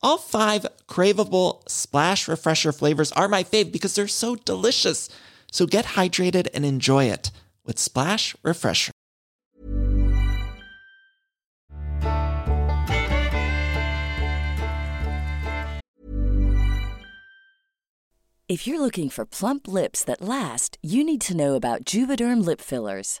All five craveable splash refresher flavors are my fave because they're so delicious. So get hydrated and enjoy it with Splash Refresher. If you're looking for plump lips that last, you need to know about Juvederm lip fillers.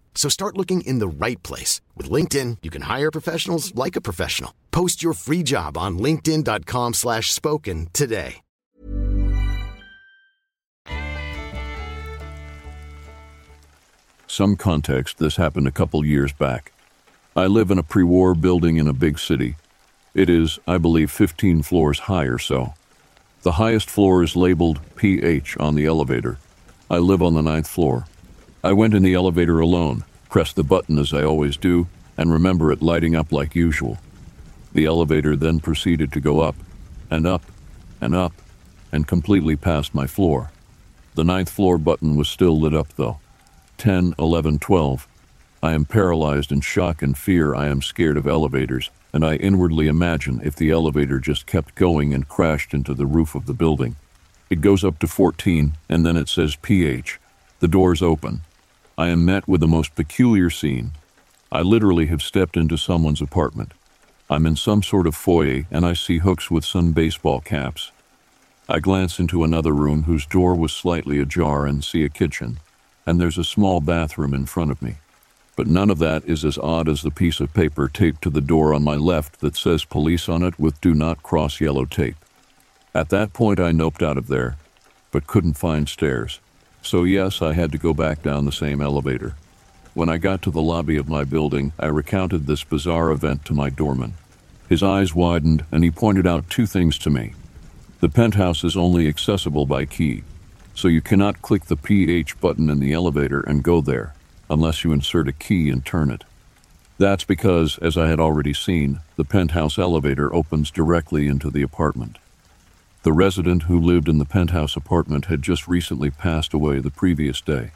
So start looking in the right place. With LinkedIn, you can hire professionals like a professional. Post your free job on linkedin.com slash spoken today. Some context, this happened a couple years back. I live in a pre war building in a big city. It is, I believe, 15 floors high or so. The highest floor is labeled PH on the elevator. I live on the ninth floor. I went in the elevator alone, pressed the button as I always do, and remember it lighting up like usual. The elevator then proceeded to go up, and up, and up, and completely past my floor. The ninth floor button was still lit up, though. 10, 11, 12. I am paralyzed in shock and fear. I am scared of elevators, and I inwardly imagine if the elevator just kept going and crashed into the roof of the building. It goes up to 14, and then it says PH. The doors open. I am met with the most peculiar scene. I literally have stepped into someone's apartment. I'm in some sort of foyer, and I see hooks with some baseball caps. I glance into another room whose door was slightly ajar and see a kitchen, and there's a small bathroom in front of me. But none of that is as odd as the piece of paper taped to the door on my left that says police on it with do not cross yellow tape. At that point, I noped out of there, but couldn't find stairs. So, yes, I had to go back down the same elevator. When I got to the lobby of my building, I recounted this bizarre event to my doorman. His eyes widened, and he pointed out two things to me. The penthouse is only accessible by key. so you cannot click the PH button in the elevator and go there unless you insert a key and turn it. That's because, as I had already seen, the penthouse elevator opens directly into the apartment. The resident who lived in the penthouse apartment had just recently passed away the previous day.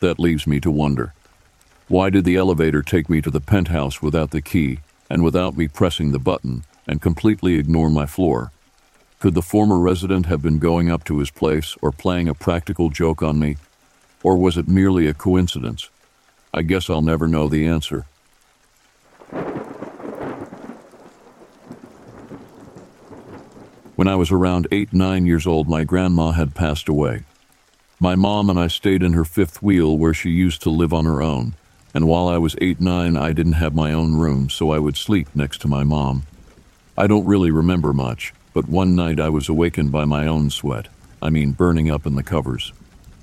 That leaves me to wonder why did the elevator take me to the penthouse without the key and without me pressing the button and completely ignore my floor? Could the former resident have been going up to his place or playing a practical joke on me? Or was it merely a coincidence? I guess I'll never know the answer. When I was around eight, nine years old, my grandma had passed away. My mom and I stayed in her fifth wheel where she used to live on her own, and while I was eight, nine, I didn't have my own room, so I would sleep next to my mom. I don't really remember much, but one night I was awakened by my own sweat. I mean, burning up in the covers.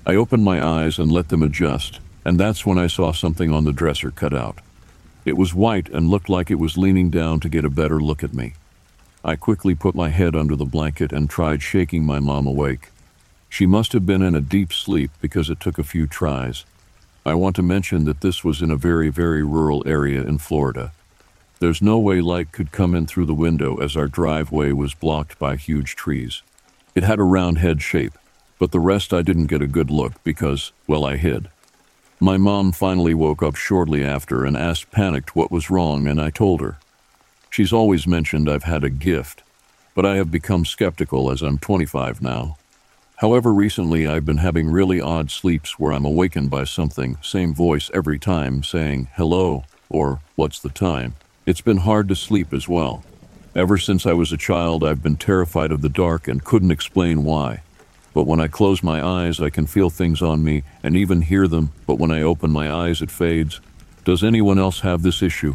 I opened my eyes and let them adjust, and that's when I saw something on the dresser cut out. It was white and looked like it was leaning down to get a better look at me. I quickly put my head under the blanket and tried shaking my mom awake. She must have been in a deep sleep because it took a few tries. I want to mention that this was in a very, very rural area in Florida. There's no way light could come in through the window as our driveway was blocked by huge trees. It had a round head shape, but the rest I didn't get a good look because, well, I hid. My mom finally woke up shortly after and asked panicked what was wrong, and I told her. She's always mentioned I've had a gift, but I have become skeptical as I'm 25 now. However, recently I've been having really odd sleeps where I'm awakened by something, same voice every time, saying hello or what's the time. It's been hard to sleep as well. Ever since I was a child, I've been terrified of the dark and couldn't explain why. But when I close my eyes, I can feel things on me and even hear them, but when I open my eyes, it fades. Does anyone else have this issue?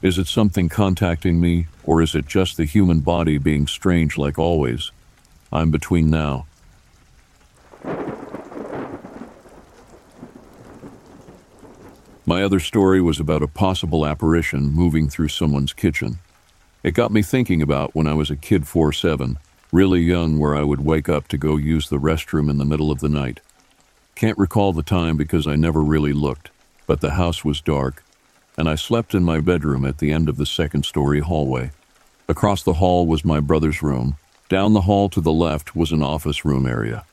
Is it something contacting me, or is it just the human body being strange like always? I'm between now. My other story was about a possible apparition moving through someone's kitchen. It got me thinking about when I was a kid 4 7, really young, where I would wake up to go use the restroom in the middle of the night. Can't recall the time because I never really looked, but the house was dark and I slept in my bedroom at the end of the second story hallway. Across the hall was my brother's room. Down the hall to the left was an office room area.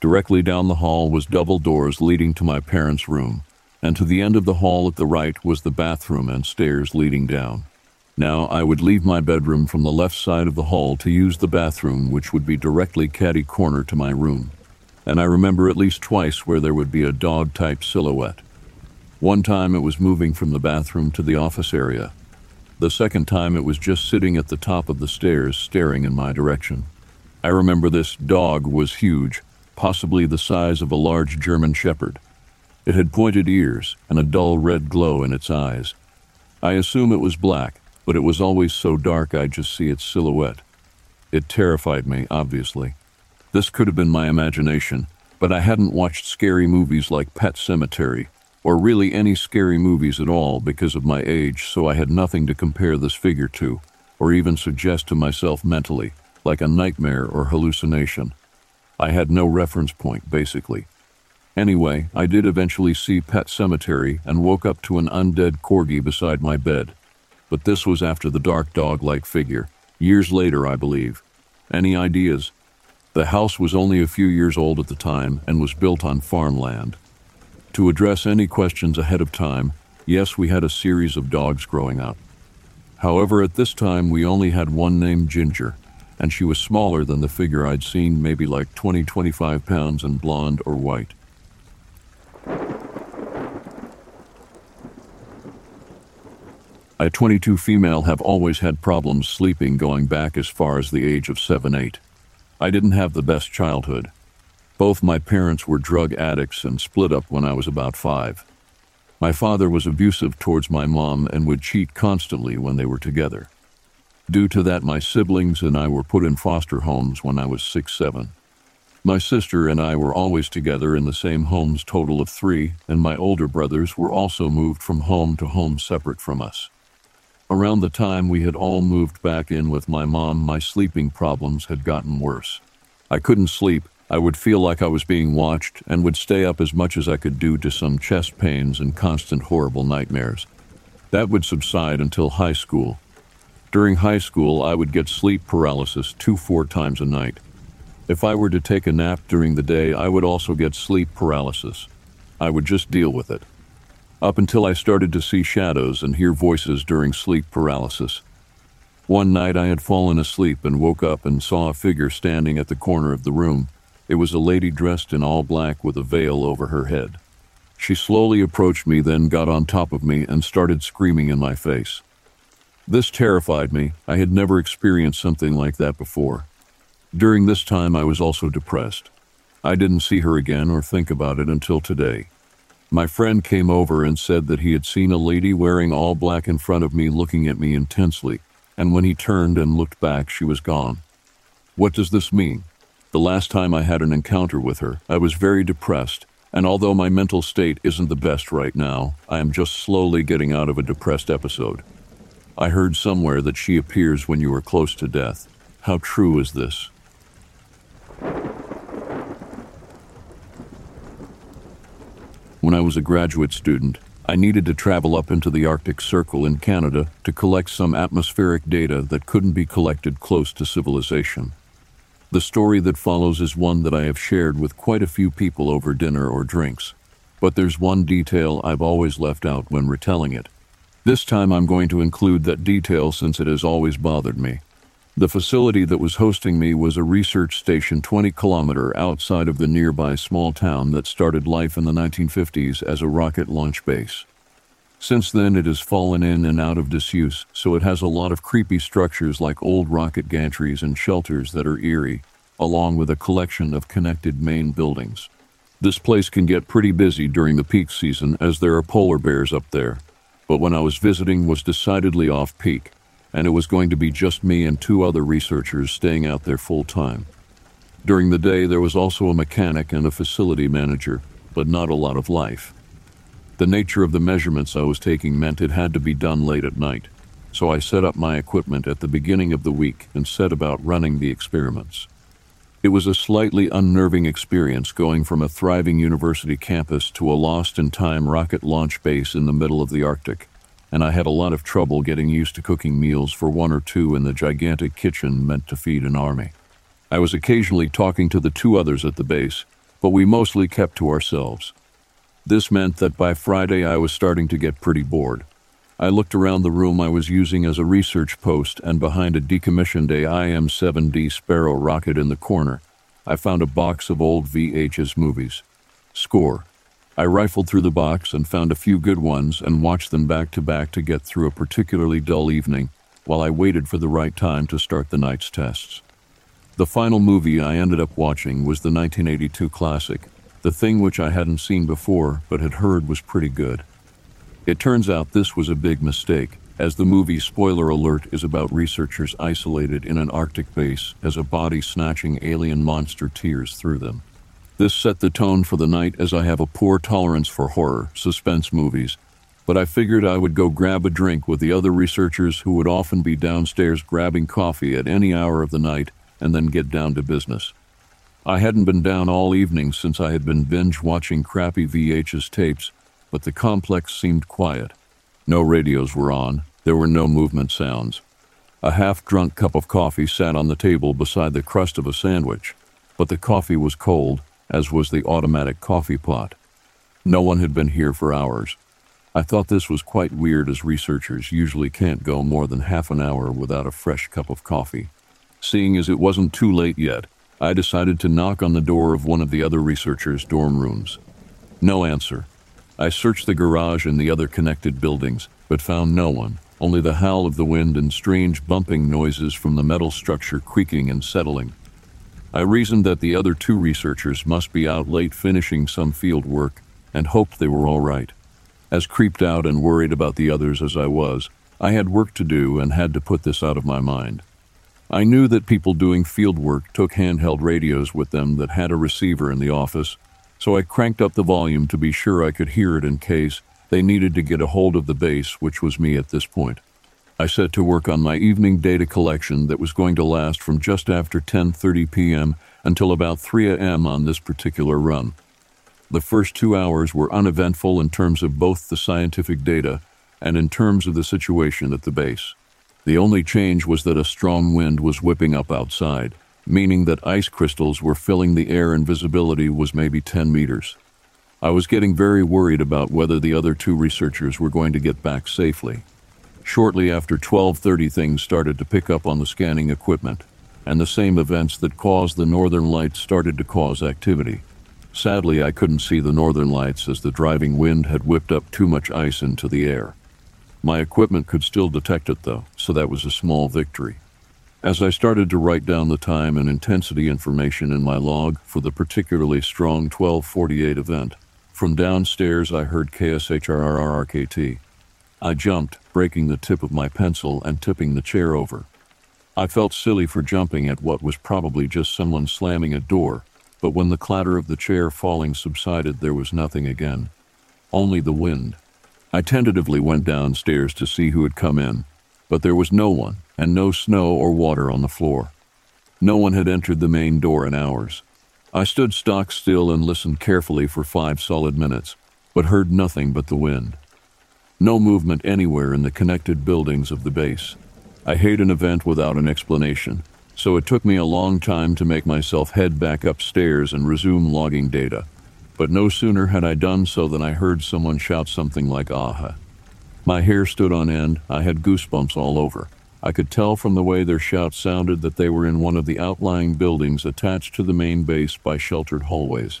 Directly down the hall was double doors leading to my parents' room, and to the end of the hall at the right was the bathroom and stairs leading down. Now I would leave my bedroom from the left side of the hall to use the bathroom, which would be directly catty corner to my room. And I remember at least twice where there would be a dog type silhouette. One time it was moving from the bathroom to the office area. The second time it was just sitting at the top of the stairs staring in my direction. I remember this dog was huge, possibly the size of a large German shepherd. It had pointed ears and a dull red glow in its eyes. I assume it was black, but it was always so dark I'd just see its silhouette. It terrified me, obviously. This could have been my imagination, but I hadn't watched scary movies like Pet Sematary or really any scary movies at all because of my age, so I had nothing to compare this figure to, or even suggest to myself mentally, like a nightmare or hallucination. I had no reference point, basically. Anyway, I did eventually see Pet Sematary and woke up to an undead corgi beside my bed. But this was after the dark dog like figure, years later, I believe. Any ideas? The house was only a few years old at the time and was built on farmland. To address any questions ahead of time, yes, we had a series of dogs growing up. However, at this time we only had one named Ginger, and she was smaller than the figure I'd seen, maybe like 20 25 pounds and blonde or white. A 22 female have always had problems sleeping going back as far as the age of 7 8. I didn't have the best childhood, both my parents were drug addicts and split up when I was about five. My father was abusive towards my mom and would cheat constantly when they were together. Due to that, my siblings and I were put in foster homes when I was six, seven. My sister and I were always together in the same homes, total of three, and my older brothers were also moved from home to home separate from us. Around the time we had all moved back in with my mom, my sleeping problems had gotten worse. I couldn't sleep, I would feel like I was being watched and would stay up as much as I could due to some chest pains and constant horrible nightmares. That would subside until high school. During high school, I would get sleep paralysis two, four times a night. If I were to take a nap during the day, I would also get sleep paralysis. I would just deal with it. Up until I started to see shadows and hear voices during sleep paralysis. One night I had fallen asleep and woke up and saw a figure standing at the corner of the room. It was a lady dressed in all black with a veil over her head. She slowly approached me, then got on top of me and started screaming in my face. This terrified me. I had never experienced something like that before. During this time, I was also depressed. I didn't see her again or think about it until today. My friend came over and said that he had seen a lady wearing all black in front of me looking at me intensely, and when he turned and looked back, she was gone. What does this mean? The last time I had an encounter with her, I was very depressed, and although my mental state isn't the best right now, I am just slowly getting out of a depressed episode. I heard somewhere that she appears when you are close to death. How true is this? When I was a graduate student, I needed to travel up into the Arctic Circle in Canada to collect some atmospheric data that couldn't be collected close to civilization. The story that follows is one that I have shared with quite a few people over dinner or drinks, but there's one detail I've always left out when retelling it. This time I'm going to include that detail since it has always bothered me. The facility that was hosting me was a research station 20 kilometer outside of the nearby small town that started life in the 1950s as a rocket launch base. Since then, it has fallen in and out of disuse, so it has a lot of creepy structures like old rocket gantries and shelters that are eerie, along with a collection of connected main buildings. This place can get pretty busy during the peak season as there are polar bears up there, but when I was visiting was decidedly off peak, and it was going to be just me and two other researchers staying out there full time. During the day, there was also a mechanic and a facility manager, but not a lot of life. The nature of the measurements I was taking meant it had to be done late at night, so I set up my equipment at the beginning of the week and set about running the experiments. It was a slightly unnerving experience going from a thriving university campus to a lost in time rocket launch base in the middle of the Arctic, and I had a lot of trouble getting used to cooking meals for one or two in the gigantic kitchen meant to feed an army. I was occasionally talking to the two others at the base, but we mostly kept to ourselves. This meant that by Friday I was starting to get pretty bored. I looked around the room I was using as a research post, and behind a decommissioned AIM 7D Sparrow rocket in the corner, I found a box of old VHS movies. Score. I rifled through the box and found a few good ones and watched them back to back to get through a particularly dull evening while I waited for the right time to start the night's tests. The final movie I ended up watching was the 1982 classic, the thing which I hadn't seen before but had heard was pretty good. It turns out this was a big mistake, as the movie Spoiler Alert is about researchers isolated in an Arctic base as a body snatching alien monster tears through them. This set the tone for the night as I have a poor tolerance for horror, suspense movies, but I figured I would go grab a drink with the other researchers who would often be downstairs grabbing coffee at any hour of the night and then get down to business. I hadn't been down all evening since I had been binge watching crappy VHS tapes, but the complex seemed quiet. No radios were on, there were no movement sounds. A half drunk cup of coffee sat on the table beside the crust of a sandwich, but the coffee was cold, as was the automatic coffee pot. No one had been here for hours. I thought this was quite weird as researchers usually can't go more than half an hour without a fresh cup of coffee. Seeing as it wasn't too late yet, I decided to knock on the door of one of the other researchers' dorm rooms. No answer. I searched the garage and the other connected buildings, but found no one, only the howl of the wind and strange bumping noises from the metal structure creaking and settling. I reasoned that the other two researchers must be out late finishing some field work and hoped they were all right. As creeped out and worried about the others as I was, I had work to do and had to put this out of my mind. I knew that people doing field work took handheld radios with them that had a receiver in the office, so I cranked up the volume to be sure I could hear it in case they needed to get a hold of the base, which was me at this point. I set to work on my evening data collection that was going to last from just after 10:30 p.m. until about 3 a.m. on this particular run. The first two hours were uneventful in terms of both the scientific data and in terms of the situation at the base. The only change was that a strong wind was whipping up outside, meaning that ice crystals were filling the air and visibility was maybe 10 meters. I was getting very worried about whether the other two researchers were going to get back safely. Shortly after 12:30 things started to pick up on the scanning equipment, and the same events that caused the northern lights started to cause activity. Sadly, I couldn't see the northern lights as the driving wind had whipped up too much ice into the air. My equipment could still detect it though, so that was a small victory. As I started to write down the time and intensity information in my log for the particularly strong 1248 event, from downstairs I heard KSHRRRKT. I jumped, breaking the tip of my pencil and tipping the chair over. I felt silly for jumping at what was probably just someone slamming a door, but when the clatter of the chair falling subsided, there was nothing again. Only the wind. I tentatively went downstairs to see who had come in, but there was no one, and no snow or water on the floor. No one had entered the main door in hours. I stood stock still and listened carefully for five solid minutes, but heard nothing but the wind. No movement anywhere in the connected buildings of the base. I hate an event without an explanation, so it took me a long time to make myself head back upstairs and resume logging data. But no sooner had I done so than I heard someone shout something like aha. My hair stood on end, I had goosebumps all over. I could tell from the way their shout sounded that they were in one of the outlying buildings attached to the main base by sheltered hallways.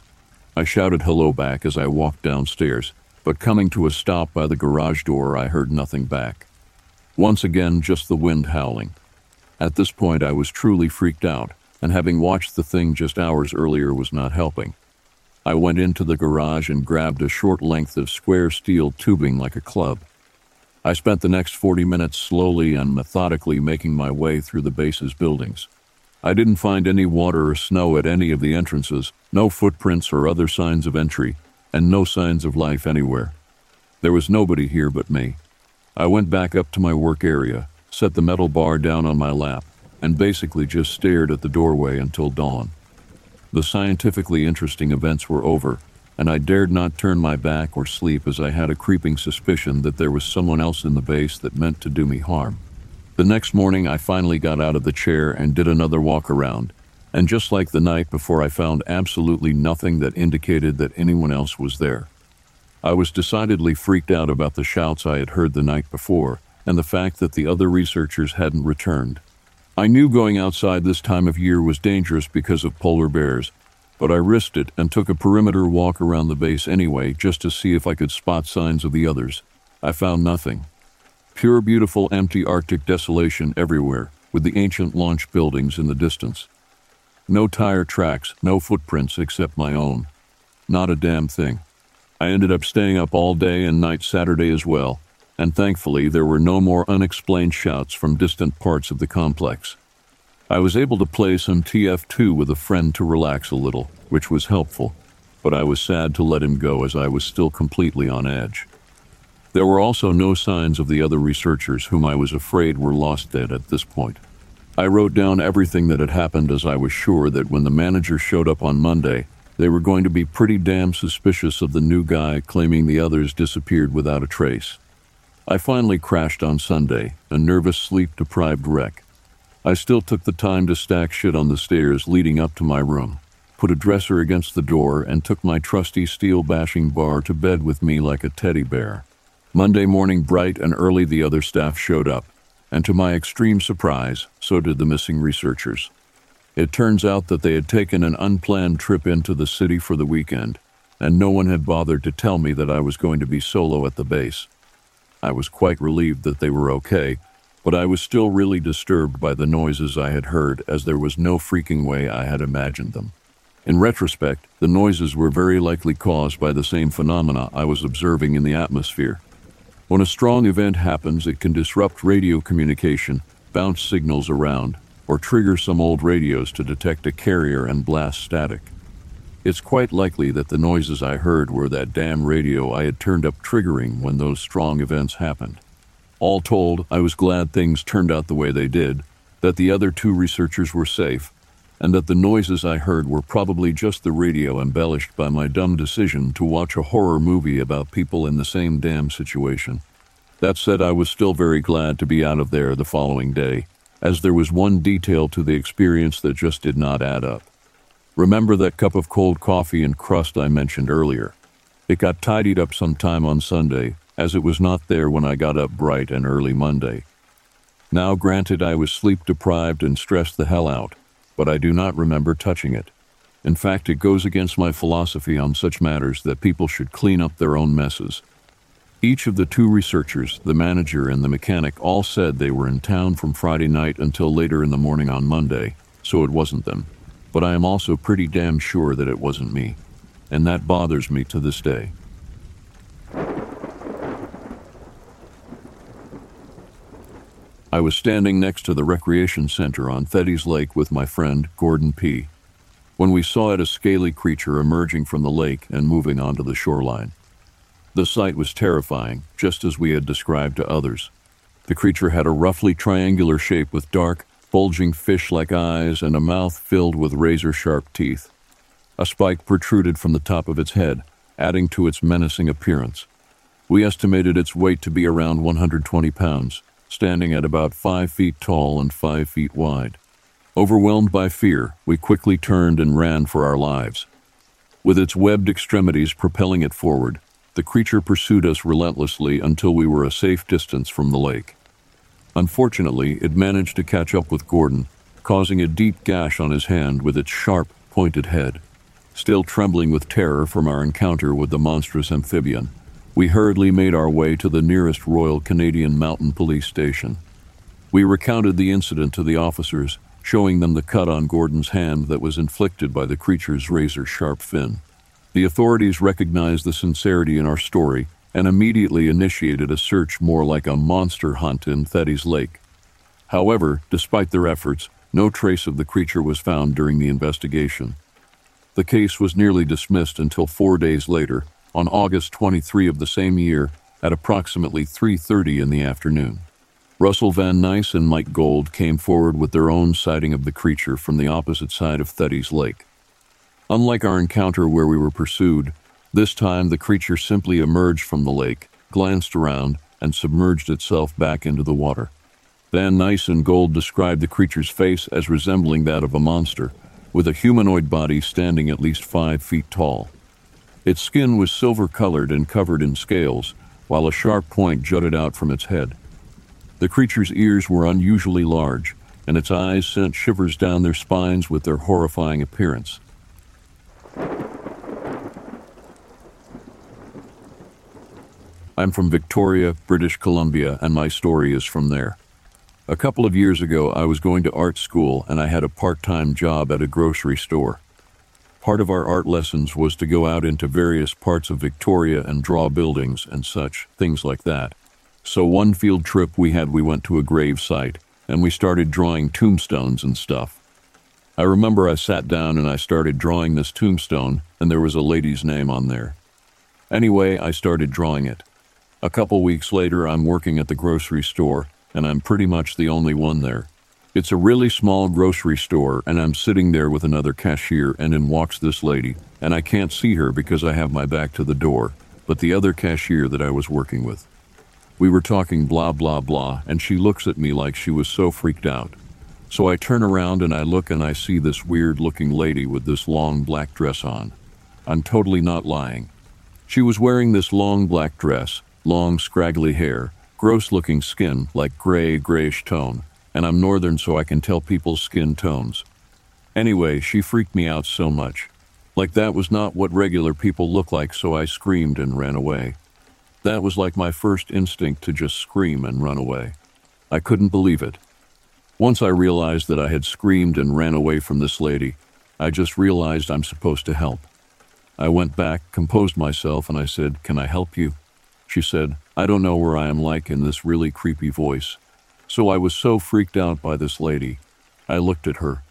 I shouted hello back as I walked downstairs, but coming to a stop by the garage door, I heard nothing back. Once again, just the wind howling. At this point, I was truly freaked out, and having watched the thing just hours earlier was not helping. I went into the garage and grabbed a short length of square steel tubing like a club. I spent the next 40 minutes slowly and methodically making my way through the base's buildings. I didn't find any water or snow at any of the entrances, no footprints or other signs of entry, and no signs of life anywhere. There was nobody here but me. I went back up to my work area, set the metal bar down on my lap, and basically just stared at the doorway until dawn. The scientifically interesting events were over, and I dared not turn my back or sleep as I had a creeping suspicion that there was someone else in the base that meant to do me harm. The next morning, I finally got out of the chair and did another walk around, and just like the night before, I found absolutely nothing that indicated that anyone else was there. I was decidedly freaked out about the shouts I had heard the night before and the fact that the other researchers hadn't returned. I knew going outside this time of year was dangerous because of polar bears, but I risked it and took a perimeter walk around the base anyway just to see if I could spot signs of the others. I found nothing. Pure, beautiful, empty Arctic desolation everywhere, with the ancient launch buildings in the distance. No tire tracks, no footprints except my own. Not a damn thing. I ended up staying up all day and night Saturday as well, and thankfully there were no more unexplained shouts from distant parts of the complex. I was able to play some TF2 with a friend to relax a little, which was helpful, but I was sad to let him go as I was still completely on edge. There were also no signs of the other researchers whom I was afraid were lost dead at this point. I wrote down everything that had happened as I was sure that when the manager showed up on Monday, they were going to be pretty damn suspicious of the new guy claiming the others disappeared without a trace. I finally crashed on Sunday, a nervous, sleep deprived wreck. I still took the time to stack shit on the stairs leading up to my room, put a dresser against the door, and took my trusty steel bashing bar to bed with me like a teddy bear. Monday morning, bright and early, the other staff showed up, and to my extreme surprise, so did the missing researchers. It turns out that they had taken an unplanned trip into the city for the weekend, and no one had bothered to tell me that I was going to be solo at the base. I was quite relieved that they were okay, but I was still really disturbed by the noises I had heard, as there was no freaking way I had imagined them. In retrospect, the noises were very likely caused by the same phenomena I was observing in the atmosphere. When a strong event happens, it can disrupt radio communication, bounce signals around, or trigger some old radios to detect a carrier and blast static. It's quite likely that the noises I heard were that damn radio I had turned up triggering when those strong events happened. All told, I was glad things turned out the way they did, that the other two researchers were safe, and that the noises I heard were probably just the radio embellished by my dumb decision to watch a horror movie about people in the same damn situation. That said, I was still very glad to be out of there the following day, as there was one detail to the experience that just did not add up. Remember that cup of cold coffee and crust I mentioned earlier? It got tidied up sometime on Sunday, as it was not there when I got up bright and early Monday. Now, granted, I was sleep deprived and stressed the hell out, but I do not remember touching it. In fact, it goes against my philosophy on such matters that people should clean up their own messes. Each of the two researchers, the manager and the mechanic, all said they were in town from Friday night until later in the morning on Monday, so it wasn't them. But I am also pretty damn sure that it wasn't me, and that bothers me to this day. I was standing next to the recreation center on Thetis Lake with my friend, Gordon P., when we saw it a scaly creature emerging from the lake and moving onto the shoreline. The sight was terrifying, just as we had described to others. The creature had a roughly triangular shape with dark, bulging fish like eyes and a mouth filled with razor sharp teeth. A spike protruded from the top of its head, adding to its menacing appearance. We estimated its weight to be around 120 pounds standing at about five feet tall and five feet wide. Overwhelmed by fear, we quickly turned and ran for our lives. With its webbed extremities propelling it forward, the creature pursued us relentlessly until we were a safe distance from the lake. Unfortunately, it managed to catch up with Gordon, causing a deep gash on his hand with its sharp, pointed head. Still trembling with terror from our encounter with the monstrous amphibian, we hurriedly made our way to the nearest Royal Canadian Mounted Police Station. We recounted the incident to the officers, showing them the cut on Gordon's hand that was inflicted by the creature's razor sharp fin. The authorities recognized the sincerity in our story and immediately initiated a search more like a monster hunt in Thetis Lake. However, despite their efforts, no trace of the creature was found during the investigation. The case was nearly dismissed until four days later on August 23 of the same year at approximately 3:30 in the afternoon. Russell Van Nice and Mike Gold came forward with their own sighting of the creature from the opposite side of Thetis Lake. Unlike our encounter where we were pursued, this time the creature simply emerged from the lake, glanced around, and submerged itself back into the water. Van Nice and Gold described the creature's face as resembling that of a monster, with a humanoid body standing at least five feet tall. Its skin was silver colored and covered in scales, while a sharp point jutted out from its head. The creature's ears were unusually large, and its eyes sent shivers down their spines with their horrifying appearance. I'm from Victoria, British Columbia, and my story is from there. A couple of years ago, I was going to art school and I had a part time job at a grocery store. Part of our art lessons was to go out into various parts of Victoria and draw buildings and such, things like that. So one field trip we had, we went to a grave site and we started drawing tombstones and stuff. I remember I sat down and I started drawing this tombstone and there was a lady's name on there. Anyway, I started drawing it. A couple weeks later, I'm working at the grocery store and I'm pretty much the only one there. It's a really small grocery store, and I'm sitting there with another cashier, and in walks this lady, and I can't see her because I have my back to the door, but the other cashier that I was working with. We were talking blah, blah, blah, and she looks at me like she was so freaked out. So I turn around and I look and I see this weird looking lady with this long black dress on. I'm totally not lying. She was wearing this long black dress, long scraggly hair, gross looking skin like gray, grayish tone, and I'm northern so I can tell people's skin tones. Anyway, she freaked me out so much. Like that was not what regular people look like, so I screamed and ran away. That was like my first instinct to just scream and run away. I couldn't believe it. Once I realized that I had screamed and ran away from this lady, I just realized I'm supposed to help. I went back, composed myself, and I said, Can I help you? She said, I don't know where I am like in this really creepy voice. So I was so freaked out by this lady. I looked at her.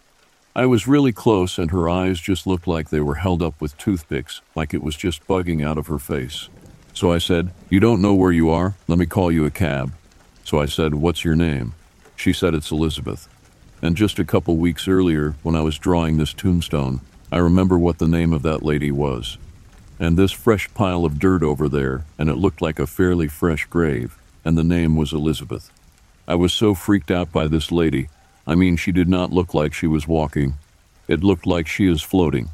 I was really close, and her eyes just looked like they were held up with toothpicks, like it was just bugging out of her face. So I said, You don't know where you are? Let me call you a cab. So I said, What's your name? She said, It's Elizabeth. And just a couple weeks earlier, when I was drawing this tombstone, I remember what the name of that lady was. And this fresh pile of dirt over there, and it looked like a fairly fresh grave, and the name was Elizabeth. I was so freaked out by this lady. I mean, she did not look like she was walking. It looked like she is floating.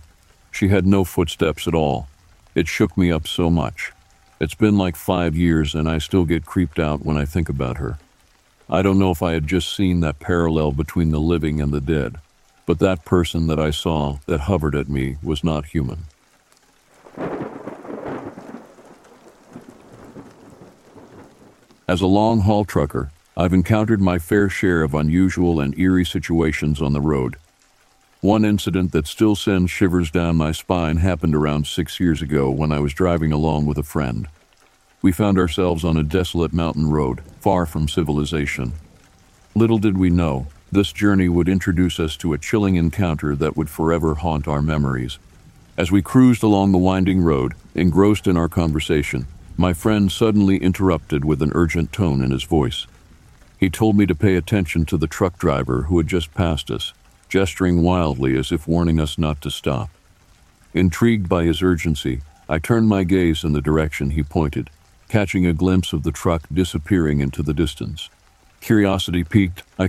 She had no footsteps at all. It shook me up so much. It's been like five years, and I still get creeped out when I think about her. I don't know if I had just seen that parallel between the living and the dead, but that person that I saw that hovered at me was not human. As a long haul trucker, I've encountered my fair share of unusual and eerie situations on the road. One incident that still sends shivers down my spine happened around six years ago when I was driving along with a friend. We found ourselves on a desolate mountain road, far from civilization. Little did we know, this journey would introduce us to a chilling encounter that would forever haunt our memories. As we cruised along the winding road, engrossed in our conversation, my friend suddenly interrupted with an urgent tone in his voice. He told me to pay attention to the truck driver who had just passed us, gesturing wildly as if warning us not to stop. Intrigued by his urgency, I turned my gaze in the direction he pointed catching a glimpse of the truck disappearing into the distance. Curiosity piqued, I.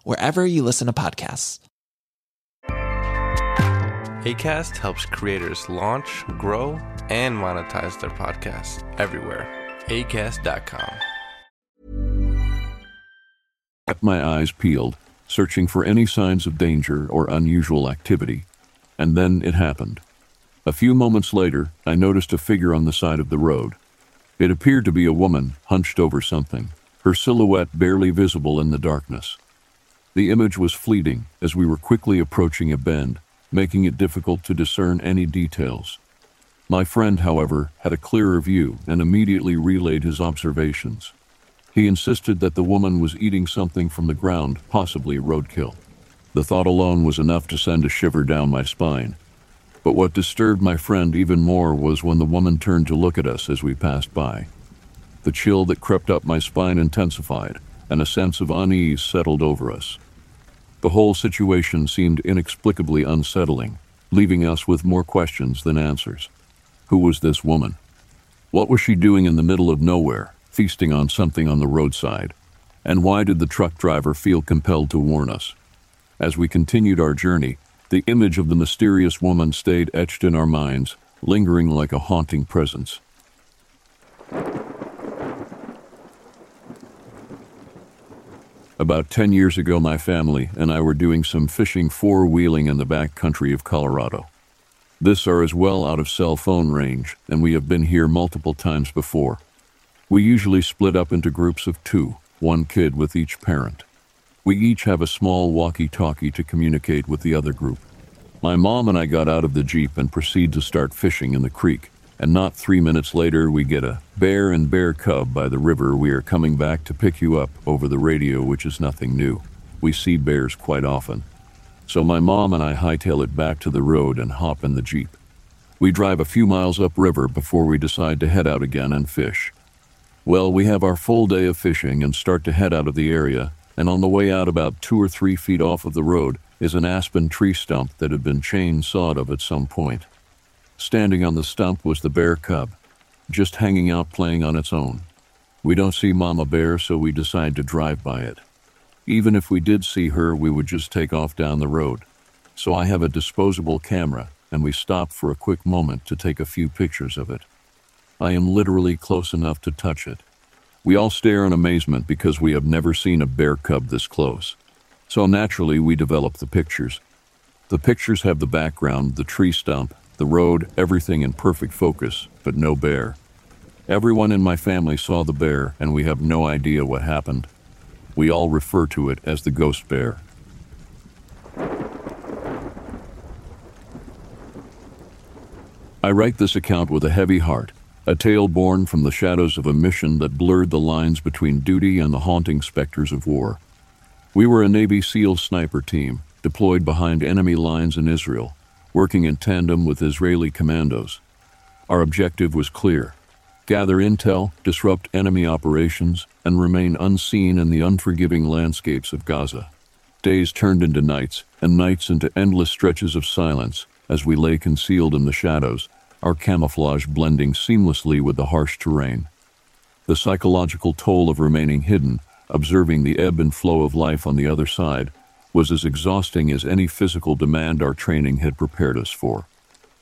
wherever you listen to podcasts. ACAST helps creators launch, grow, and monetize their podcasts everywhere. ACAST.com. kept my eyes peeled, searching for any signs of danger or unusual activity. And then it happened. A few moments later, I noticed a figure on the side of the road. It appeared to be a woman hunched over something, her silhouette barely visible in the darkness. The image was fleeting as we were quickly approaching a bend, making it difficult to discern any details. My friend, however, had a clearer view and immediately relayed his observations. He insisted that the woman was eating something from the ground, possibly roadkill. The thought alone was enough to send a shiver down my spine. But what disturbed my friend even more was when the woman turned to look at us as we passed by. The chill that crept up my spine intensified, and a sense of unease settled over us. The whole situation seemed inexplicably unsettling, leaving us with more questions than answers. Who was this woman? What was she doing in the middle of nowhere, feasting on something on the roadside? And why did the truck driver feel compelled to warn us? As we continued our journey, the image of the mysterious woman stayed etched in our minds, lingering like a haunting presence. About 10 years ago, my family and I were doing some fishing four wheeling in the back country of Colorado. This are as well out of cell phone range, and we have been here multiple times before. We usually split up into groups of two, one kid with each parent. We each have a small walkie talkie to communicate with the other group. My mom and I got out of the Jeep and proceed to start fishing in the creek, and not three minutes later, we get a bear and bear cub by the river. We are coming back to pick you up over the radio, which is nothing new. We see bears quite often. So my mom and I hightail it back to the road and hop in the Jeep. We drive a few miles upriver before we decide to head out again and fish. Well, we have our full day of fishing and start to head out of the area, and on the way out about two or three feet off of the road is an aspen tree stump that had been chain sawed of at some point. Standing on the stump was the bear cub, just hanging out playing on its own. We don't see Mama Bear, so we decide to drive by it. Even if we did see her, we would just take off down the road. So I have a disposable camera, and we stop for a quick moment to take a few pictures of it. I am literally close enough to touch it. We all stare in amazement because we have never seen a bear cub this close. So naturally, we develop the pictures. The pictures have the background, the tree stump, the road, everything in perfect focus, but no bear. Everyone in my family saw the bear, and we have no idea what happened. We all refer to it as the ghost bear. I write this account with a heavy heart, a tale born from the shadows of a mission that blurred the lines between duty and the haunting specters of war. We were a Navy SEAL sniper team deployed behind enemy lines in Israel, working in tandem with Israeli commandos. Our objective was clear gather intel, disrupt enemy operations, and remain unseen in the unforgiving landscapes of Gaza. Days turned into nights, and nights into endless stretches of silence as we lay concealed in the shadows, our camouflage blending seamlessly with the harsh terrain. The psychological toll of remaining hidden, observing the ebb and flow of life on the other side, was as exhausting as any physical demand our training had prepared us for.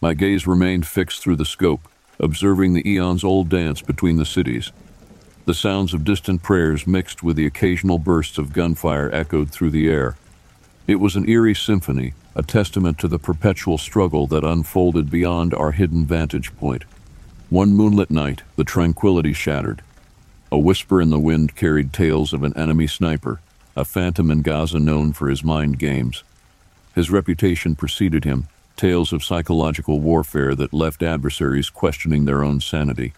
My gaze remained fixed through the scope, observing the eons old dance between the cities. The sounds of distant prayers mixed with the occasional bursts of gunfire echoed through the air. It was an eerie symphony, a testament to the perpetual struggle that unfolded beyond our hidden vantage point. One moonlit night, the tranquility shattered. A whisper in the wind carried tales of an enemy sniper, a phantom in Gaza known for his mind games. His reputation preceded him, tales of psychological warfare that left adversaries questioning their own sanity.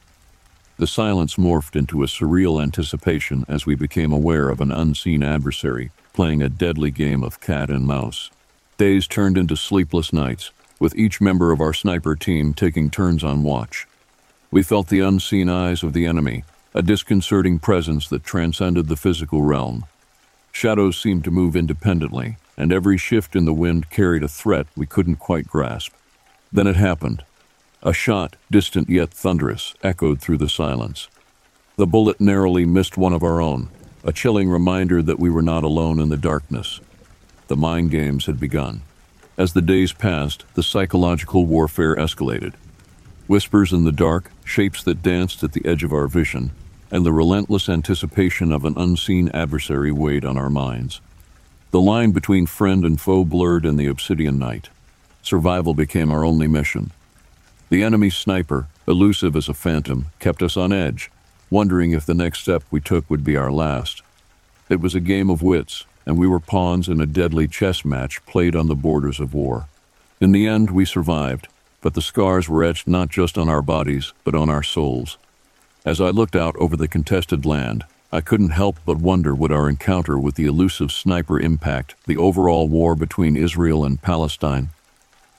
The silence morphed into a surreal anticipation as we became aware of an unseen adversary playing a deadly game of cat and mouse. Days turned into sleepless nights, with each member of our sniper team taking turns on watch. We felt the unseen eyes of the enemy, a disconcerting presence that transcended the physical realm. Shadows seemed to move independently, and every shift in the wind carried a threat we couldn't quite grasp. Then it happened. A shot, distant yet thunderous, echoed through the silence. The bullet narrowly missed one of our own, a chilling reminder that we were not alone in the darkness. The mind games had begun. As the days passed, the psychological warfare escalated. Whispers in the dark, shapes that danced at the edge of our vision, and the relentless anticipation of an unseen adversary weighed on our minds. The line between friend and foe blurred in the obsidian night. Survival became our only mission. The enemy sniper, elusive as a phantom, kept us on edge, wondering if the next step we took would be our last. It was a game of wits, and we were pawns in a deadly chess match played on the borders of war. In the end, we survived, but the scars were etched not just on our bodies, but on our souls. As I looked out over the contested land, I couldn't help but wonder would our encounter with the elusive sniper impact the overall war between Israel and Palestine.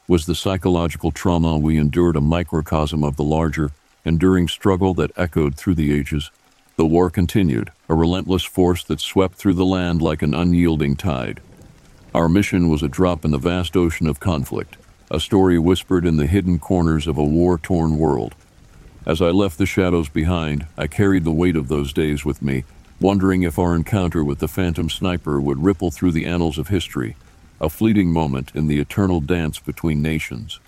Was the psychological trauma we endured a microcosm of the larger, enduring struggle that echoed through the ages? The war continued, a relentless force that swept through the land like an unyielding tide. Our mission was a drop in the vast ocean of conflict, a story whispered in the hidden corners of a war torn world. As I left the shadows behind, I carried the weight of those days with me, wondering if our encounter with the phantom sniper would ripple through the annals of history, a fleeting moment in the eternal dance between nations.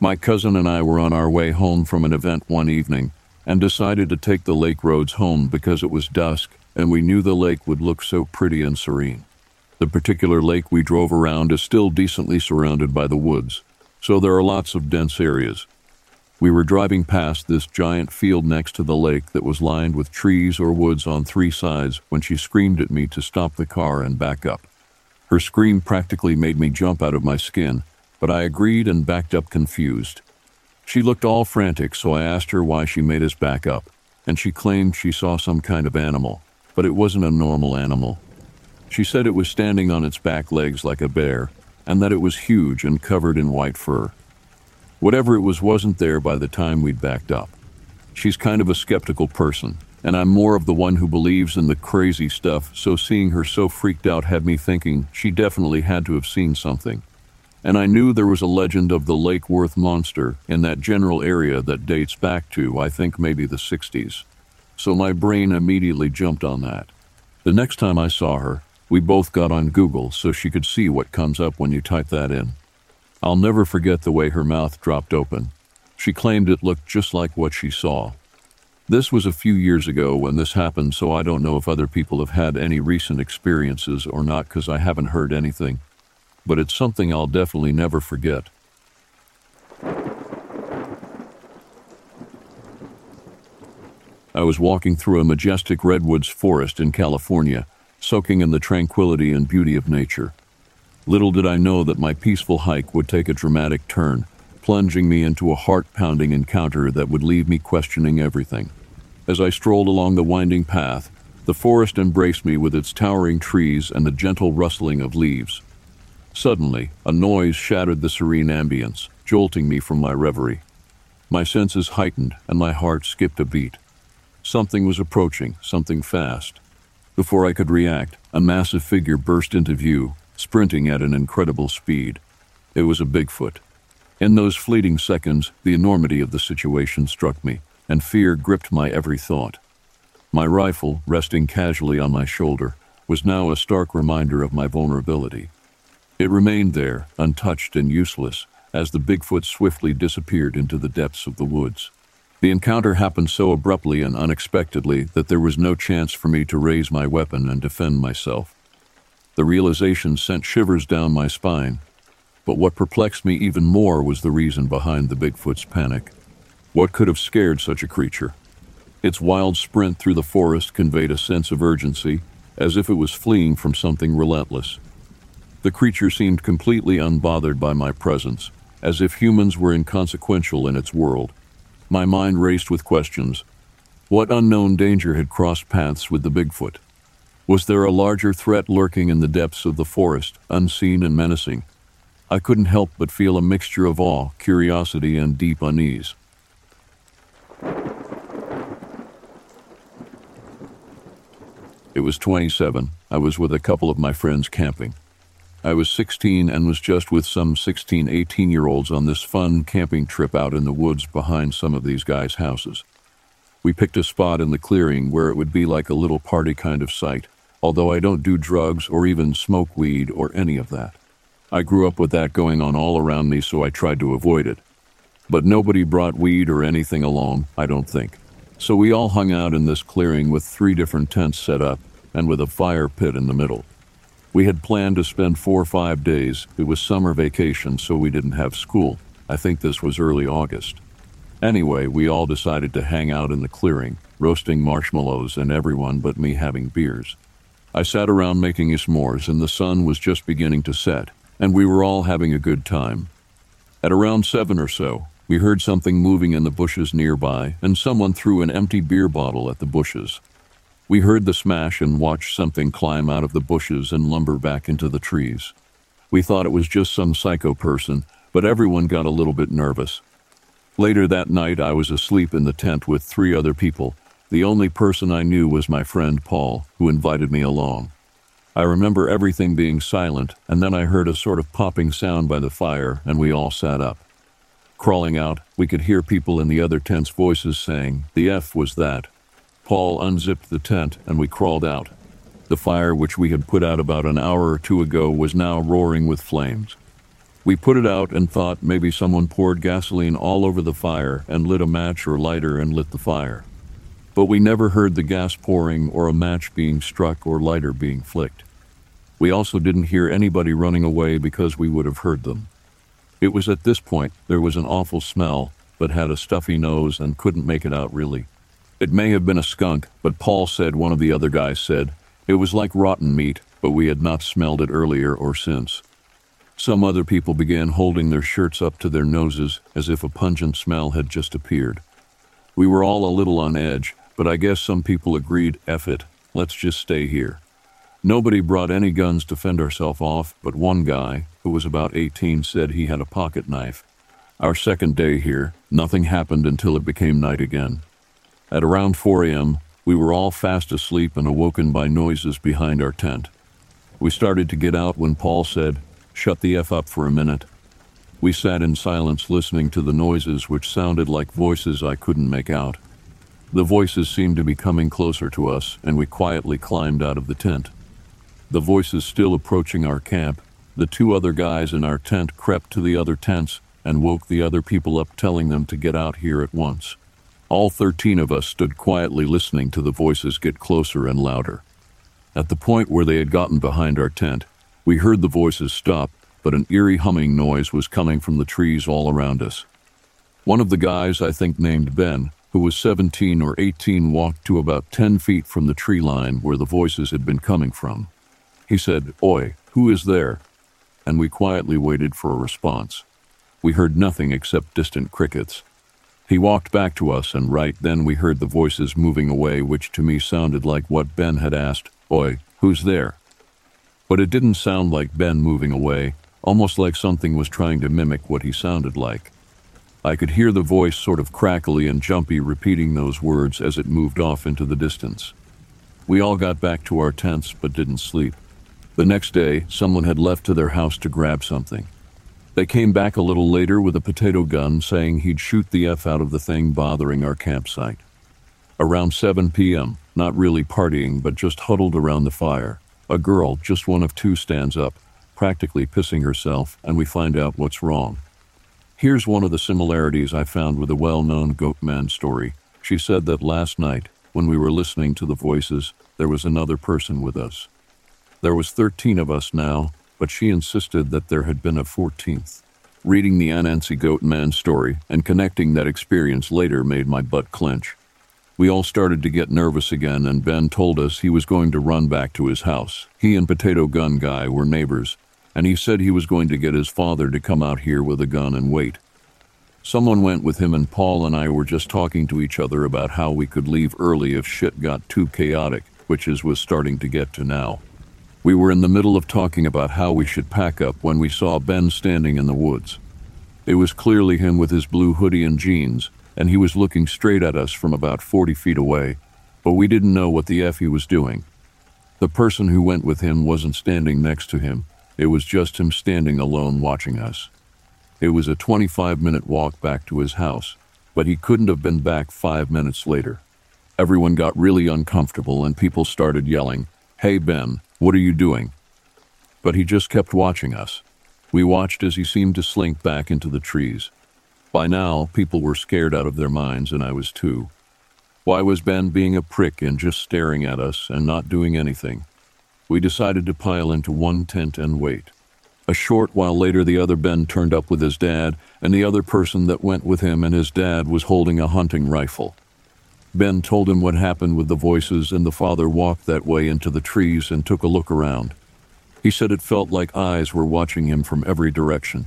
My cousin and I were on our way home from an event one evening and decided to take the lake roads home because it was dusk and we knew the lake would look so pretty and serene. The particular lake we drove around is still decently surrounded by the woods, so there are lots of dense areas. We were driving past this giant field next to the lake that was lined with trees or woods on three sides when she screamed at me to stop the car and back up. Her scream practically made me jump out of my skin, but I agreed and backed up confused. She looked all frantic, so I asked her why she made us back up, and she claimed she saw some kind of animal, but it wasn't a normal animal. She said it was standing on its back legs like a bear, and that it was huge and covered in white fur. Whatever it was wasn't there by the time we'd backed up. She's kind of a skeptical person, and I'm more of the one who believes in the crazy stuff, so seeing her so freaked out had me thinking she definitely had to have seen something. And I knew there was a legend of the Lake Worth monster in that general area that dates back to, I think, maybe the 60s. So my brain immediately jumped on that. The next time I saw her, we both got on Google so she could see what comes up when you type that in. I'll never forget the way her mouth dropped open. She claimed it looked just like what she saw. This was a few years ago when this happened, so I don't know if other people have had any recent experiences or not because I haven't heard anything. But it's something I'll definitely never forget. I was walking through a majestic redwoods forest in California, soaking in the tranquility and beauty of nature. Little did I know that my peaceful hike would take a dramatic turn, plunging me into a heart pounding encounter that would leave me questioning everything. As I strolled along the winding path, the forest embraced me with its towering trees and the gentle rustling of leaves. Suddenly, a noise shattered the serene ambience, jolting me from my reverie. My senses heightened and my heart skipped a beat. Something was approaching, something fast. Before I could react, a massive figure burst into view, sprinting at an incredible speed. It was a Bigfoot. In those fleeting seconds, the enormity of the situation struck me, and fear gripped my every thought. My rifle, resting casually on my shoulder, was now a stark reminder of my vulnerability. It remained there, untouched and useless, as the Bigfoot swiftly disappeared into the depths of the woods. The encounter happened so abruptly and unexpectedly that there was no chance for me to raise my weapon and defend myself. The realization sent shivers down my spine, but what perplexed me even more was the reason behind the Bigfoot's panic. What could have scared such a creature? Its wild sprint through the forest conveyed a sense of urgency, as if it was fleeing from something relentless. The creature seemed completely unbothered by my presence, as if humans were inconsequential in its world. My mind raced with questions. What unknown danger had crossed paths with the Bigfoot? Was there a larger threat lurking in the depths of the forest, unseen and menacing? I couldn't help but feel a mixture of awe, curiosity, and deep unease. It was 27. I was with a couple of my friends camping. I was 16 and was just with some 16, 18 year olds on this fun camping trip out in the woods behind some of these guys' houses. We picked a spot in the clearing where it would be like a little party kind of site, although I don't do drugs or even smoke weed or any of that. I grew up with that going on all around me, so I tried to avoid it. But nobody brought weed or anything along, I don't think. So we all hung out in this clearing with three different tents set up and with a fire pit in the middle. We had planned to spend four or five days. It was summer vacation, so we didn't have school. I think this was early August. Anyway, we all decided to hang out in the clearing, roasting marshmallows and everyone but me having beers. I sat around making s'mores, and the sun was just beginning to set, and we were all having a good time. At around seven or so, we heard something moving in the bushes nearby, and someone threw an empty beer bottle at the bushes. We heard the smash and watched something climb out of the bushes and lumber back into the trees. We thought it was just some psycho person, but everyone got a little bit nervous. Later that night, I was asleep in the tent with three other people. The only person I knew was my friend Paul, who invited me along. I remember everything being silent, and then I heard a sort of popping sound by the fire, and we all sat up. Crawling out, we could hear people in the other tent's voices saying, The F was that, Paul unzipped the tent and we crawled out. The fire, which we had put out about an hour or two ago, was now roaring with flames. We put it out and thought maybe someone poured gasoline all over the fire and lit a match or lighter and lit the fire. But we never heard the gas pouring or a match being struck or lighter being flicked. We also didn't hear anybody running away because we would have heard them. It was at this point there was an awful smell, but had a stuffy nose and couldn't make it out really. It may have been a skunk, but Paul said one of the other guys said it was like rotten meat, but we had not smelled it earlier or since. Some other people began holding their shirts up to their noses as if a pungent smell had just appeared. We were all a little on edge, but I guess some people agreed, F it, let's just stay here. Nobody brought any guns to fend ourselves off, but one guy, who was about 18, said he had a pocket knife. Our second day here, nothing happened until it became night again. At around 4 a.m., we were all fast asleep and awoken by noises behind our tent. We started to get out when Paul said, Shut the F up for a minute. We sat in silence listening to the noises which sounded like voices I couldn't make out. The voices seemed to be coming closer to us, and we quietly climbed out of the tent. The voices still approaching our camp, the two other guys in our tent crept to the other tents and woke the other people up, telling them to get out here at once. All thirteen of us stood quietly listening to the voices get closer and louder. At the point where they had gotten behind our tent, we heard the voices stop, but an eerie humming noise was coming from the trees all around us. One of the guys, I think named Ben, who was 17 or 18, walked to about 10 feet from the tree line where the voices had been coming from. He said, Oi, who is there? And we quietly waited for a response. We heard nothing except distant crickets. He walked back to us, and right then we heard the voices moving away, which to me sounded like what Ben had asked, Oi, who's there? But it didn't sound like Ben moving away, almost like something was trying to mimic what he sounded like. I could hear the voice sort of crackly and jumpy repeating those words as it moved off into the distance. We all got back to our tents but didn't sleep. The next day, someone had left to their house to grab something. They came back a little later with a potato gun saying he'd shoot the F out of the thing bothering our campsite. Around 7 p.m., not really partying but just huddled around the fire, a girl, just one of two, stands up, practically pissing herself, and we find out what's wrong. Here's one of the similarities I found with a well known Goatman story. She said that last night, when we were listening to the voices, there was another person with us. There was 13 of us now, but she insisted that there had been a 14th. Reading the Anansi Goat Man story and connecting that experience later made my butt clench. We all started to get nervous again, and Ben told us he was going to run back to his house. He and Potato Gun Guy were neighbors, and he said he was going to get his father to come out here with a gun and wait. Someone went with him, and Paul and I were just talking to each other about how we could leave early if shit got too chaotic, which is was starting to get to now. We were in the middle of talking about how we should pack up when we saw Ben standing in the woods. It was clearly him with his blue hoodie and jeans, and he was looking straight at us from about 40 feet away, but we didn't know what the F he was doing. The person who went with him wasn't standing next to him, it was just him standing alone watching us. It was a 25 minute walk back to his house, but he couldn't have been back five minutes later. Everyone got really uncomfortable and people started yelling, Hey Ben, what are you doing? But he just kept watching us. We watched as he seemed to slink back into the trees. By now, people were scared out of their minds, and I was too. Why was Ben being a prick and just staring at us and not doing anything? We decided to pile into one tent and wait. A short while later, the other Ben turned up with his dad, and the other person that went with him and his dad was holding a hunting rifle. Ben told him what happened with the voices, and the father walked that way into the trees and took a look around. He said it felt like eyes were watching him from every direction.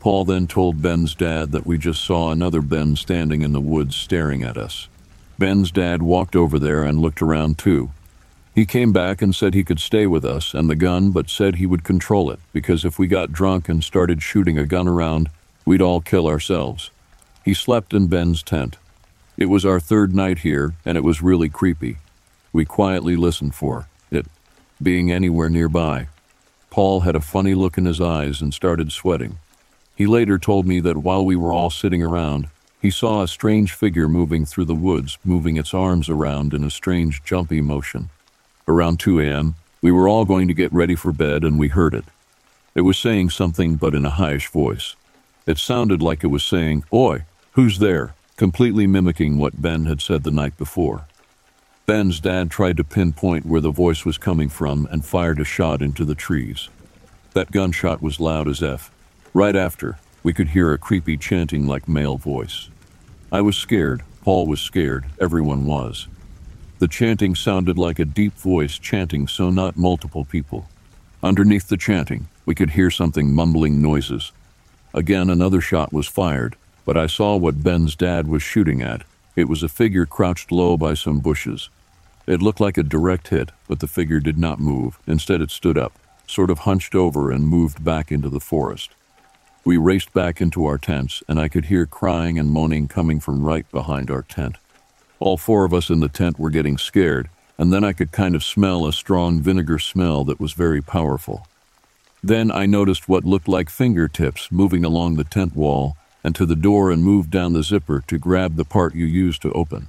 Paul then told Ben's dad that we just saw another Ben standing in the woods staring at us. Ben's dad walked over there and looked around too. He came back and said he could stay with us and the gun, but said he would control it because if we got drunk and started shooting a gun around, we'd all kill ourselves. He slept in Ben's tent. It was our third night here, and it was really creepy. We quietly listened for it being anywhere nearby. Paul had a funny look in his eyes and started sweating. He later told me that while we were all sitting around, he saw a strange figure moving through the woods, moving its arms around in a strange jumpy motion. Around 2 a.m., we were all going to get ready for bed and we heard it. It was saying something but in a highish voice. It sounded like it was saying, Oi, who's there? Completely mimicking what Ben had said the night before. Ben's dad tried to pinpoint where the voice was coming from and fired a shot into the trees. That gunshot was loud as F. Right after, we could hear a creepy chanting like male voice. I was scared, Paul was scared, everyone was. The chanting sounded like a deep voice chanting, so not multiple people. Underneath the chanting, we could hear something mumbling noises. Again, another shot was fired, but I saw what Ben's dad was shooting at. It was a figure crouched low by some bushes. It looked like a direct hit, but the figure did not move. Instead, it stood up, sort of hunched over, and moved back into the forest. We raced back into our tents, and I could hear crying and moaning coming from right behind our tent. All four of us in the tent were getting scared, and then I could kind of smell a strong vinegar smell that was very powerful. Then I noticed what looked like fingertips moving along the tent wall and to the door and moved down the zipper to grab the part you use to open.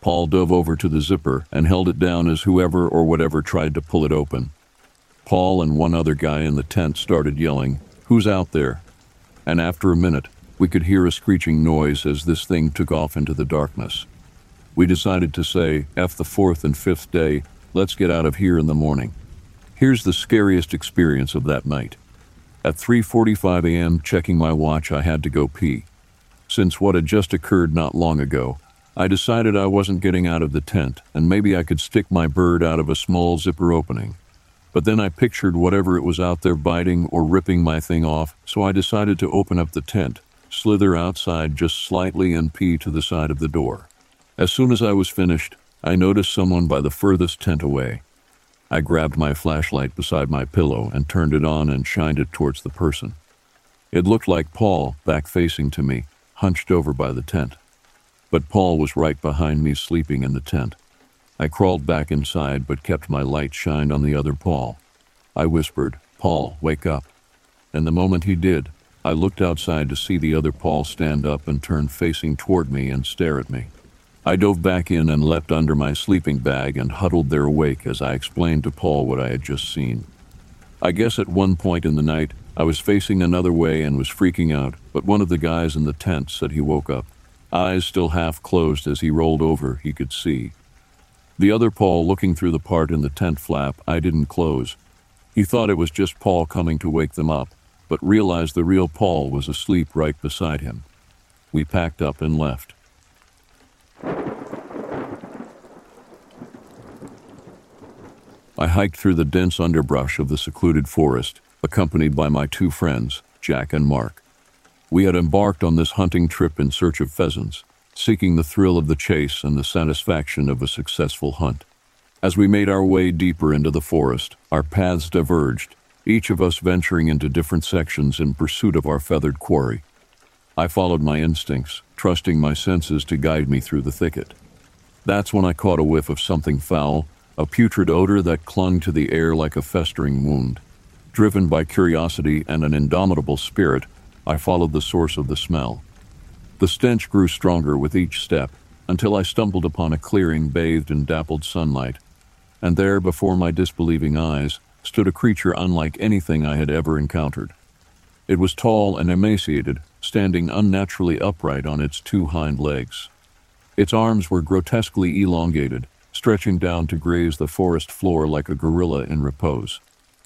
Paul dove over to the zipper and held it down as whoever or whatever tried to pull it open. Paul and one other guy in the tent started yelling, Who's out there? and after a minute, we could hear a screeching noise as this thing took off into the darkness. We decided to say, F the fourth and fifth day, let's get out of here in the morning. Here's the scariest experience of that night. At 3:45 a.m., checking my watch, I had to go pee. Since what had just occurred not long ago, I decided I wasn't getting out of the tent and maybe I could stick my bird out of a small zipper opening. But then I pictured whatever it was out there biting or ripping my thing off, so I decided to open up the tent, slither outside just slightly, and pee to the side of the door. As soon as I was finished, I noticed someone by the furthest tent away. I grabbed my flashlight beside my pillow and turned it on and shined it towards the person. It looked like Paul, back facing to me, hunched over by the tent. But Paul was right behind me, sleeping in the tent. I crawled back inside but kept my light shined on the other Paul. I whispered, Paul, wake up. And the moment he did, I looked outside to see the other Paul stand up and turn facing toward me and stare at me. I dove back in and leapt under my sleeping bag and huddled there awake as I explained to Paul what I had just seen. I guess at one point in the night, I was facing another way and was freaking out, but one of the guys in the tent said he woke up. Eyes still half closed as he rolled over, he could see. The other Paul looking through the part in the tent flap I didn't close. He thought it was just Paul coming to wake them up, but realized the real Paul was asleep right beside him. We packed up and left. I hiked through the dense underbrush of the secluded forest, accompanied by my two friends, Jack and Mark. We had embarked on this hunting trip in search of pheasants, seeking the thrill of the chase and the satisfaction of a successful hunt. As we made our way deeper into the forest, our paths diverged, each of us venturing into different sections in pursuit of our feathered quarry. I followed my instincts, trusting my senses to guide me through the thicket. That's when I caught a whiff of something foul, a putrid odor that clung to the air like a festering wound. Driven by curiosity and an indomitable spirit, I followed the source of the smell. The stench grew stronger with each step until I stumbled upon a clearing bathed in dappled sunlight, and there before my disbelieving eyes stood a creature unlike anything I had ever encountered. It was tall and emaciated, standing unnaturally upright on its two hind legs. Its arms were grotesquely elongated, stretching down to graze the forest floor like a gorilla in repose.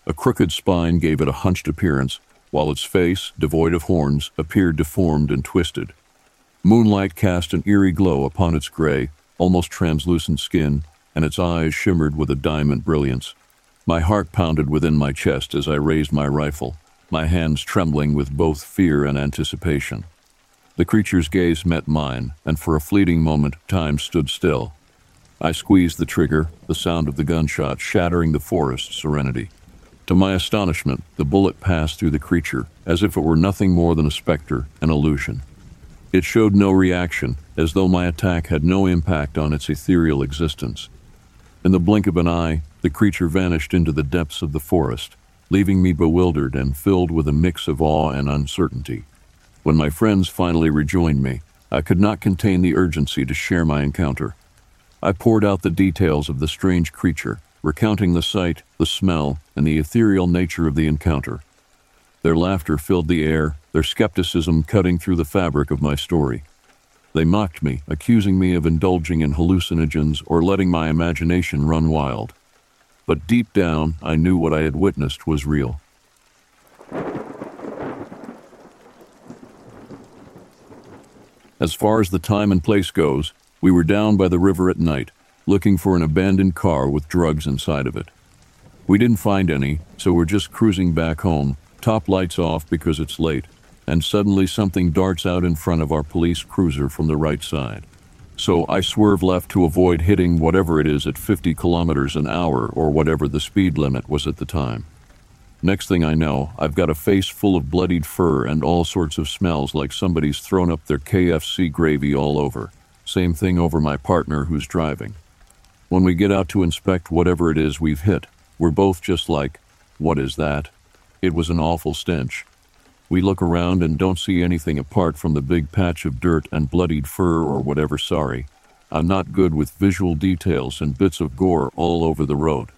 A crooked spine gave it a hunched appearance, while its face, devoid of horns, appeared deformed and twisted. Moonlight cast an eerie glow upon its gray, almost translucent skin, and its eyes shimmered with a diamond brilliance. My heart pounded within my chest as I raised my rifle, my hands trembling with both fear and anticipation. The creature's gaze met mine, and for a fleeting moment time stood still. I squeezed the trigger, the sound of the gunshot shattering the forest's serenity. To my astonishment, the bullet passed through the creature as if it were nothing more than a specter, an illusion. It showed no reaction, as though my attack had no impact on its ethereal existence. In the blink of an eye, the creature vanished into the depths of the forest, leaving me bewildered and filled with a mix of awe and uncertainty. When my friends finally rejoined me, I could not contain the urgency to share my encounter. I poured out the details of the strange creature, recounting the sight, the smell, and the ethereal nature of the encounter. Their laughter filled the air, their skepticism cutting through the fabric of my story. They mocked me, accusing me of indulging in hallucinogens or letting my imagination run wild. But deep down, I knew what I had witnessed was real. As far as the time and place goes, we were down by the river at night, looking for an abandoned car with drugs inside of it. We didn't find any, so we're just cruising back home, top lights off because it's late and suddenly something darts out in front of our police cruiser from the right side. So I swerve left to avoid hitting whatever it is at 50 kilometers an hour or whatever the speed limit was at the time. Next thing I know, I've got a face full of bloodied fur and all sorts of smells like somebody's thrown up their KFC gravy all over. Same thing over my partner who's driving. When we get out to inspect whatever it is we've hit, we're both just like, What is that? It was an awful stench. We look around and don't see anything apart from the big patch of dirt and bloodied fur or whatever, sorry. I'm not good with visual details and bits of gore all over the road.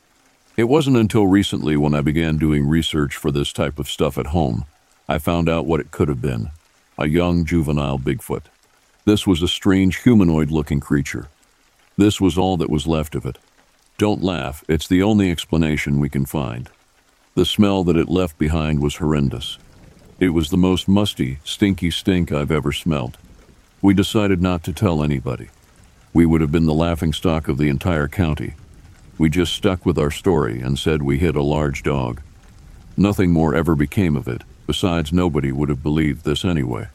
It wasn't until recently when I began doing research for this type of stuff at home, I found out what it could have been a young juvenile Bigfoot. This was a strange humanoid looking creature. This was all that was left of it. Don't laugh, it's the only explanation we can find. The smell that it left behind was horrendous. It was the most musty, stinky stink I've ever smelled. We decided not to tell anybody. We would have been the laughing stock of the entire county. We just stuck with our story and said we hit a large dog. Nothing more ever became of it, besides, nobody would have believed this anyway.